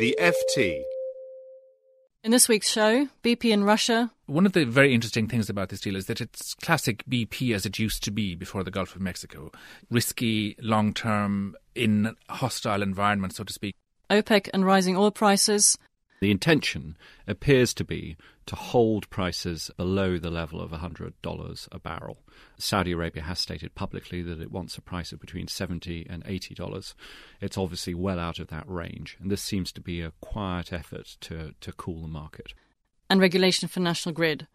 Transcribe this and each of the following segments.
The FT. In this week's show, BP in Russia. One of the very interesting things about this deal is that it's classic BP as it used to be before the Gulf of Mexico. Risky, long term, in hostile environment, so to speak. OPEC and rising oil prices. The intention appears to be to hold prices below the level of $100 a barrel. Saudi Arabia has stated publicly that it wants a price of between 70 and $80. It's obviously well out of that range, and this seems to be a quiet effort to, to cool the market. And regulation for National Grid.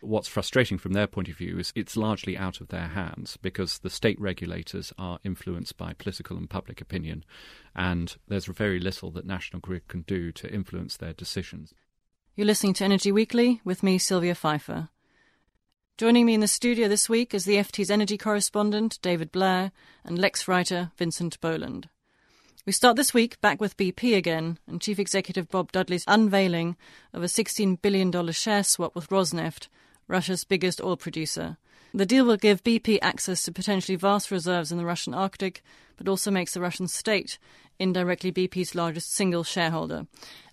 What's frustrating from their point of view is it's largely out of their hands because the state regulators are influenced by political and public opinion, and there's very little that National Grid can do to influence their decisions. You're listening to Energy Weekly with me, Sylvia Pfeifer. Joining me in the studio this week is the FT's energy correspondent, David Blair, and Lex writer, Vincent Boland. We start this week back with BP again and Chief Executive Bob Dudley's unveiling of a $16 billion share swap with Rosneft, Russia's biggest oil producer. The deal will give BP access to potentially vast reserves in the Russian Arctic, but also makes the Russian state indirectly BP's largest single shareholder.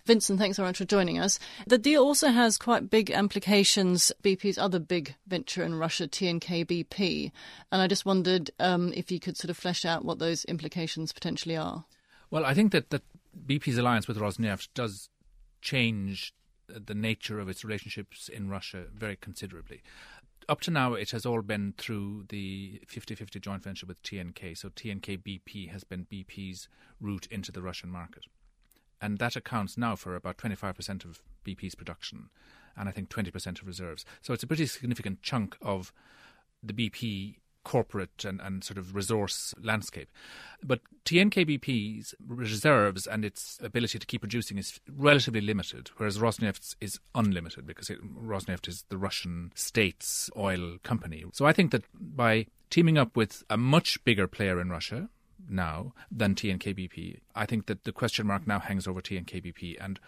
Vincent, thanks very much for joining us. The deal also has quite big implications. BP's other big venture in Russia, TNK BP, and I just wondered um, if you could sort of flesh out what those implications potentially are. Well, I think that, that BP's alliance with Rosneft does change the nature of its relationships in Russia very considerably. Up to now, it has all been through the 50 50 joint venture with TNK. So TNK BP has been BP's route into the Russian market and that accounts now for about 25% of BP's production and I think 20% of reserves. So it's a pretty significant chunk of the BP corporate and, and sort of resource landscape. But TNK-BP's reserves and its ability to keep producing is relatively limited, whereas Rosneft's is unlimited because it, Rosneft is the Russian state's oil company. So I think that by teaming up with a much bigger player in Russia, now than TNK-BP. I think that the question mark now hangs over TNK-BP and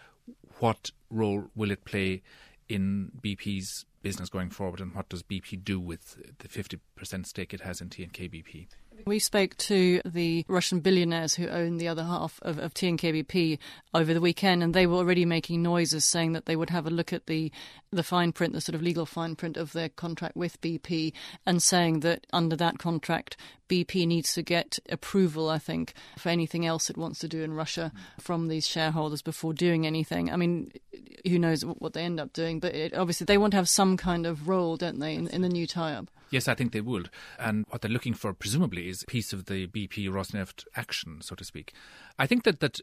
what role will it play in BP's business going forward, and what does BP do with the 50% stake it has in TNK-BP? We spoke to the Russian billionaires who own the other half of, of TNK-BP over the weekend, and they were already making noises saying that they would have a look at the the fine print, the sort of legal fine print of their contract with BP, and saying that under that contract, BP needs to get approval, I think, for anything else it wants to do in Russia from these shareholders before doing anything. I mean, who knows what they end up doing, but it, obviously they want to have some kind of role, don't they, in, in the new tie-up? Yes, I think they would. And what they're looking for, presumably, is a piece of the BP Rosneft action, so to speak. I think that, that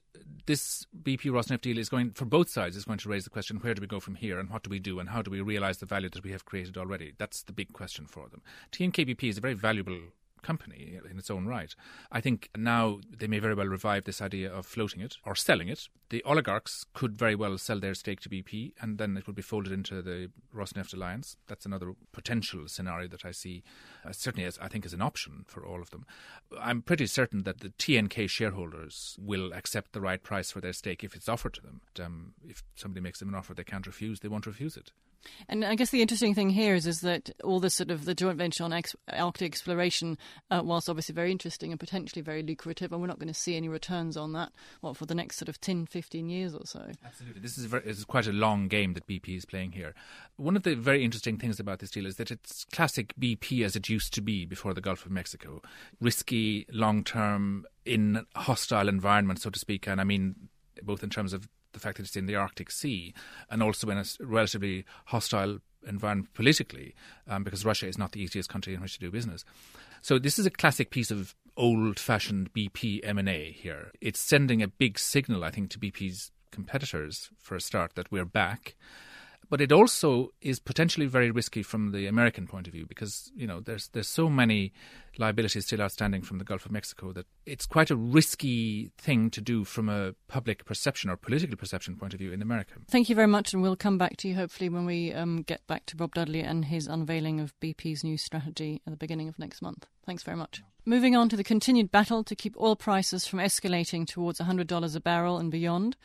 this BP Rosneft deal is going, for both sides, is going to raise the question where do we go from here and what do we do and how do we realise the value that we have created already? That's the big question for them. TNKBP is a very valuable company in its own right. I think now they may very well revive this idea of floating it or selling it. The oligarchs could very well sell their stake to BP and then it would be folded into the Rosneft alliance. That's another potential scenario that I see, uh, certainly as I think is an option for all of them. I'm pretty certain that the TNK shareholders will accept the right price for their stake if it's offered to them. Um, if somebody makes them an offer they can't refuse, they won't refuse it. And I guess the interesting thing here is is that all this sort of the joint venture on ex- Arctic exploration, uh, whilst obviously very interesting and potentially very lucrative, and we're not going to see any returns on that, what, for the next sort of 10, 15 years or so. Absolutely. This is, very, this is quite a long game that BP is playing here. One of the very interesting things about this deal is that it's classic BP as it used to be before the Gulf of Mexico. Risky, long term, in hostile environment, so to speak. And I mean, both in terms of the fact that it's in the Arctic Sea and also in a relatively hostile environment politically, um, because Russia is not the easiest country in which to do business. So this is a classic piece of old-fashioned BP M&A here. It's sending a big signal, I think, to BP's competitors for a start that we're back. But it also is potentially very risky from the American point of view because you know there's there's so many liabilities still outstanding from the Gulf of Mexico that it's quite a risky thing to do from a public perception or political perception point of view in America. Thank you very much, and we'll come back to you hopefully when we um, get back to Bob Dudley and his unveiling of BP's new strategy at the beginning of next month. Thanks very much. Moving on to the continued battle to keep oil prices from escalating towards $100 a barrel and beyond.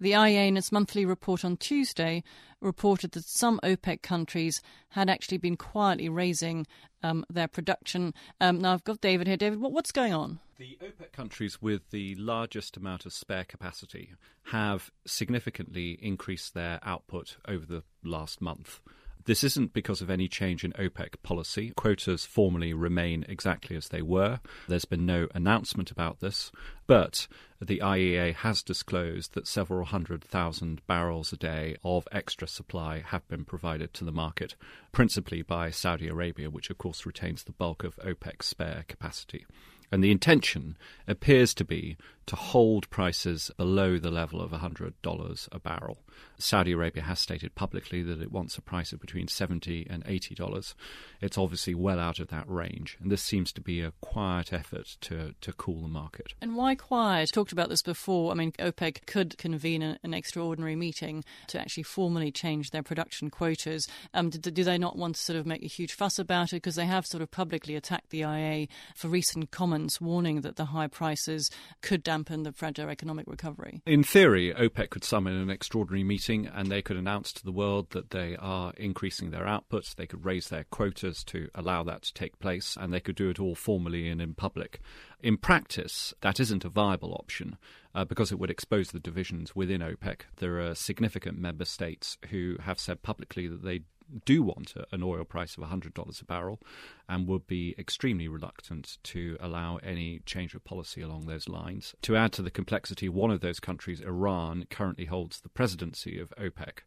The IEA, in its monthly report on Tuesday, reported that some OPEC countries had actually been quietly raising um, their production. Um, now, I've got David here. David, what, what's going on? The OPEC countries with the largest amount of spare capacity have significantly increased their output over the last month. This isn't because of any change in OPEC policy. Quotas formally remain exactly as they were. There's been no announcement about this, but the IEA has disclosed that several hundred thousand barrels a day of extra supply have been provided to the market, principally by Saudi Arabia, which of course retains the bulk of OPEC's spare capacity. And the intention appears to be to hold prices below the level of $100 a barrel. Saudi Arabia has stated publicly that it wants a price of between 70 and $80. It's obviously well out of that range, and this seems to be a quiet effort to, to cool the market. And why quiet? Talked about this before. I mean, OPEC could convene an extraordinary meeting to actually formally change their production quotas. Um, do, do, they not want to sort of make a huge fuss about it? Because they have sort of publicly attacked the IEA for recent comments warning that the high prices could dampen the fragile economic recovery. In theory, OPEC could summon an extraordinary meeting and they could announce to the world that they are increasing their output. They could raise their quotas to allow that to take place, and they could do it all formally and in public. In practice, that isn't a viable option uh, because it would expose the divisions within OPEC. There are significant member states who have said publicly that they do want an oil price of $100 a barrel and would be extremely reluctant to allow any change of policy along those lines. To add to the complexity, one of those countries, Iran, currently holds the presidency of OPEC.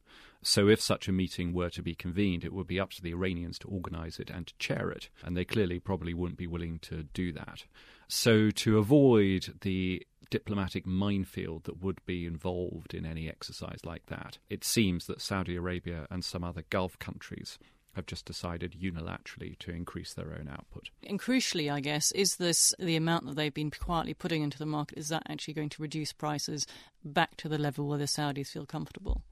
So, if such a meeting were to be convened, it would be up to the Iranians to organise it and to chair it, and they clearly probably wouldn't be willing to do that. So, to avoid the diplomatic minefield that would be involved in any exercise like that. It seems that Saudi Arabia and some other Gulf countries have just decided unilaterally to increase their own output. And crucially, I guess, is this the amount that they've been quietly putting into the market? Is that actually going to reduce prices back to the level where the Saudis feel comfortable?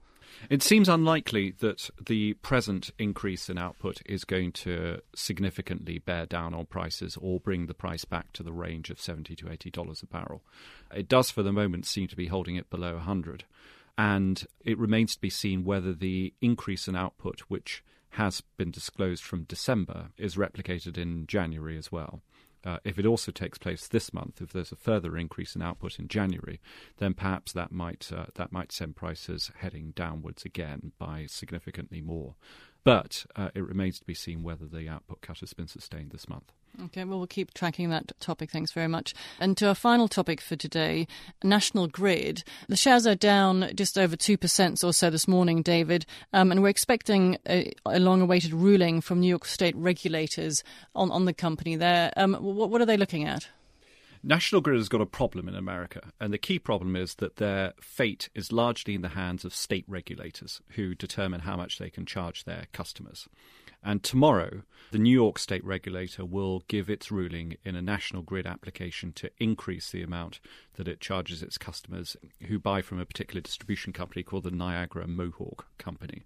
It seems unlikely that the present increase in output is going to significantly bear down on prices or bring the price back to the range of 70 to $80 a barrel. It does, for the moment, seem to be holding it below 100 and it remains to be seen whether the increase in output, which has been disclosed from December, is replicated in January as well. Uh, if it also takes place this month, if there's a further increase in output in January, then perhaps that might uh, that might send prices heading downwards again by significantly more. But uh, it remains to be seen whether the output cut has been sustained this month. Okay, well, we'll keep tracking that topic. Thanks very much. And to our final topic for today National Grid. The shares are down just over 2% or so this morning, David, um, and we're expecting a, a long awaited ruling from New York State regulators on, on the company there. Um, what, what are they looking at? National Grid has got a problem in America, and the key problem is that their fate is largely in the hands of state regulators who determine how much they can charge their customers. And tomorrow, the New York state regulator will give its ruling in a national grid application to increase the amount that it charges its customers who buy from a particular distribution company called the Niagara Mohawk Company.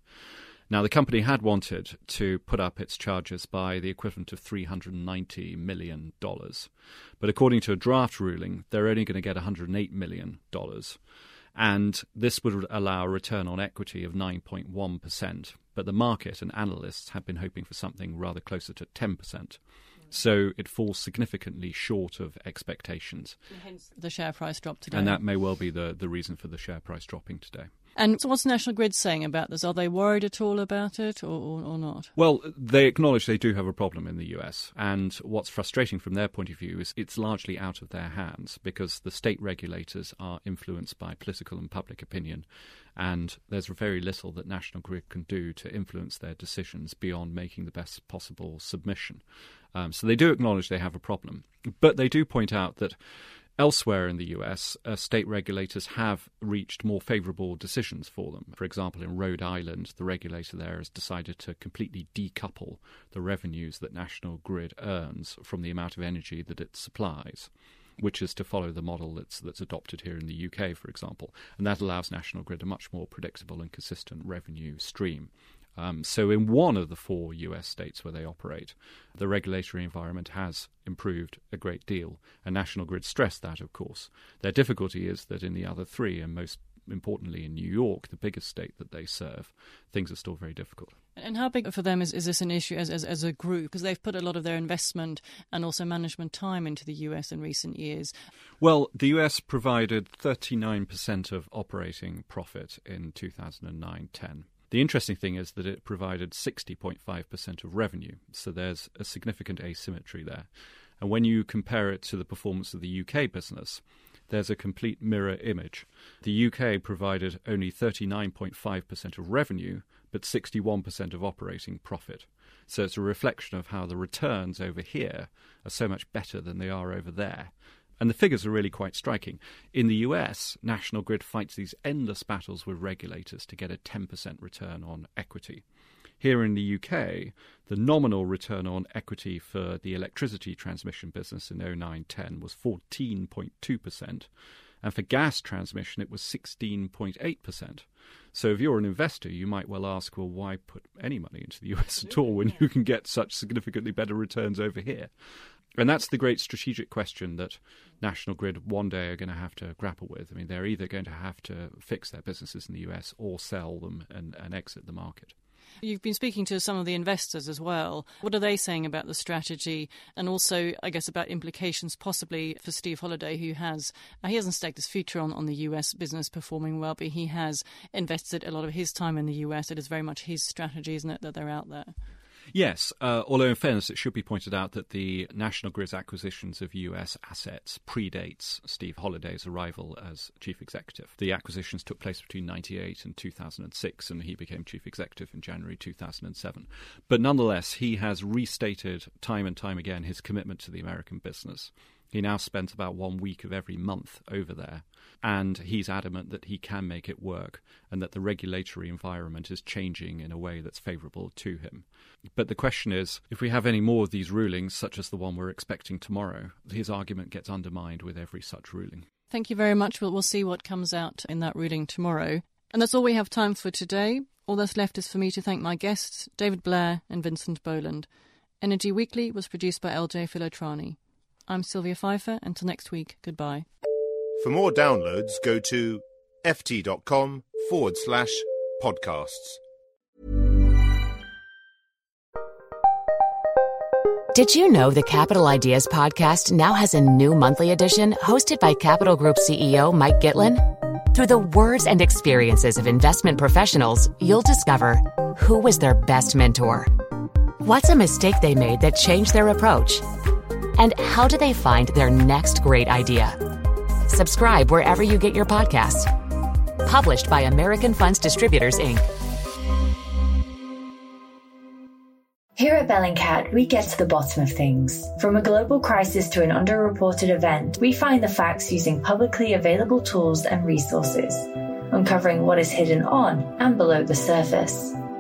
Now, the company had wanted to put up its charges by the equivalent of $390 million. But according to a draft ruling, they're only going to get $108 million. And this would allow a return on equity of 9.1%. But the market and analysts have been hoping for something rather closer to 10%. Hmm. So it falls significantly short of expectations. hence the share price drop today. And that may well be the, the reason for the share price dropping today. And so what's National Grid saying about this? Are they worried at all about it or, or, or, not? Well, they acknowledge they do have a problem in the US. And what's frustrating from their point of view is it's largely out of their hands because the state regulators are influenced by political and public opinion. And there's very little that National Grid can do to influence their decisions beyond making the best possible submission. Um, so they do acknowledge they have a problem. But they do point out that Elsewhere in the US, uh, state regulators have reached more favourable decisions for them. For example, in Rhode Island, the regulator there has decided to completely decouple the revenues that National Grid earns from the amount of energy that it supplies which is to follow the model that's that's adopted here in the UK, for example, and that allows National Grid a much more predictable and consistent revenue stream. Um, so, in one of the four US states where they operate, the regulatory environment has improved a great deal, and National Grid stressed that, of course. Their difficulty is that in the other three, and most importantly in New York, the biggest state that they serve, things are still very difficult. And how big for them is, is this an issue as, as, as a group? Because they've put a lot of their investment and also management time into the US in recent years. Well, the US provided 39% of operating profit in 2009 10. The interesting thing is that it provided 60.5% of revenue, so there's a significant asymmetry there. And when you compare it to the performance of the UK business, there's a complete mirror image. The UK provided only 39.5% of revenue, but 61% of operating profit. So it's a reflection of how the returns over here are so much better than they are over there. And the figures are really quite striking. In the US, National Grid fights these endless battles with regulators to get a 10% return on equity. Here in the UK, the nominal return on equity for the electricity transmission business in 0910 was 14.2%, and for gas transmission it was 16.8%. So if you're an investor, you might well ask, well, why put any money into the US at all when you can get such significantly better returns over here? And that's the great strategic question that National Grid one day are going to have to grapple with. I mean, they're either going to have to fix their businesses in the US or sell them and, and exit the market. You've been speaking to some of the investors as well. What are they saying about the strategy, and also, I guess, about implications possibly for Steve Holliday, who has uh, he hasn't staked his future on on the U.S. business performing well, but he has invested a lot of his time in the U.S. It is very much his strategy, isn't it, that they're out there? Yes, uh, although in fairness, it should be pointed out that the National Grid's acquisitions of US assets predates Steve Holliday's arrival as chief executive. The acquisitions took place between 98 and 2006, and he became chief executive in January 2007. But nonetheless, he has restated time and time again his commitment to the American business. He now spends about one week of every month over there, and he's adamant that he can make it work and that the regulatory environment is changing in a way that's favourable to him. But the question is if we have any more of these rulings, such as the one we're expecting tomorrow, his argument gets undermined with every such ruling. Thank you very much. We'll, we'll see what comes out in that ruling tomorrow. And that's all we have time for today. All that's left is for me to thank my guests, David Blair and Vincent Boland. Energy Weekly was produced by LJ Filotrani. I'm Sylvia Pfeifer. Until next week, goodbye. For more downloads, go to ft.com forward slash podcasts. Did you know the Capital Ideas podcast now has a new monthly edition hosted by Capital Group CEO Mike Gitlin? Through the words and experiences of investment professionals, you'll discover who was their best mentor, what's a mistake they made that changed their approach and how do they find their next great idea? Subscribe wherever you get your podcasts. Published by American Funds Distributors, Inc. Here at Bellingcat, we get to the bottom of things. From a global crisis to an underreported event, we find the facts using publicly available tools and resources, uncovering what is hidden on and below the surface.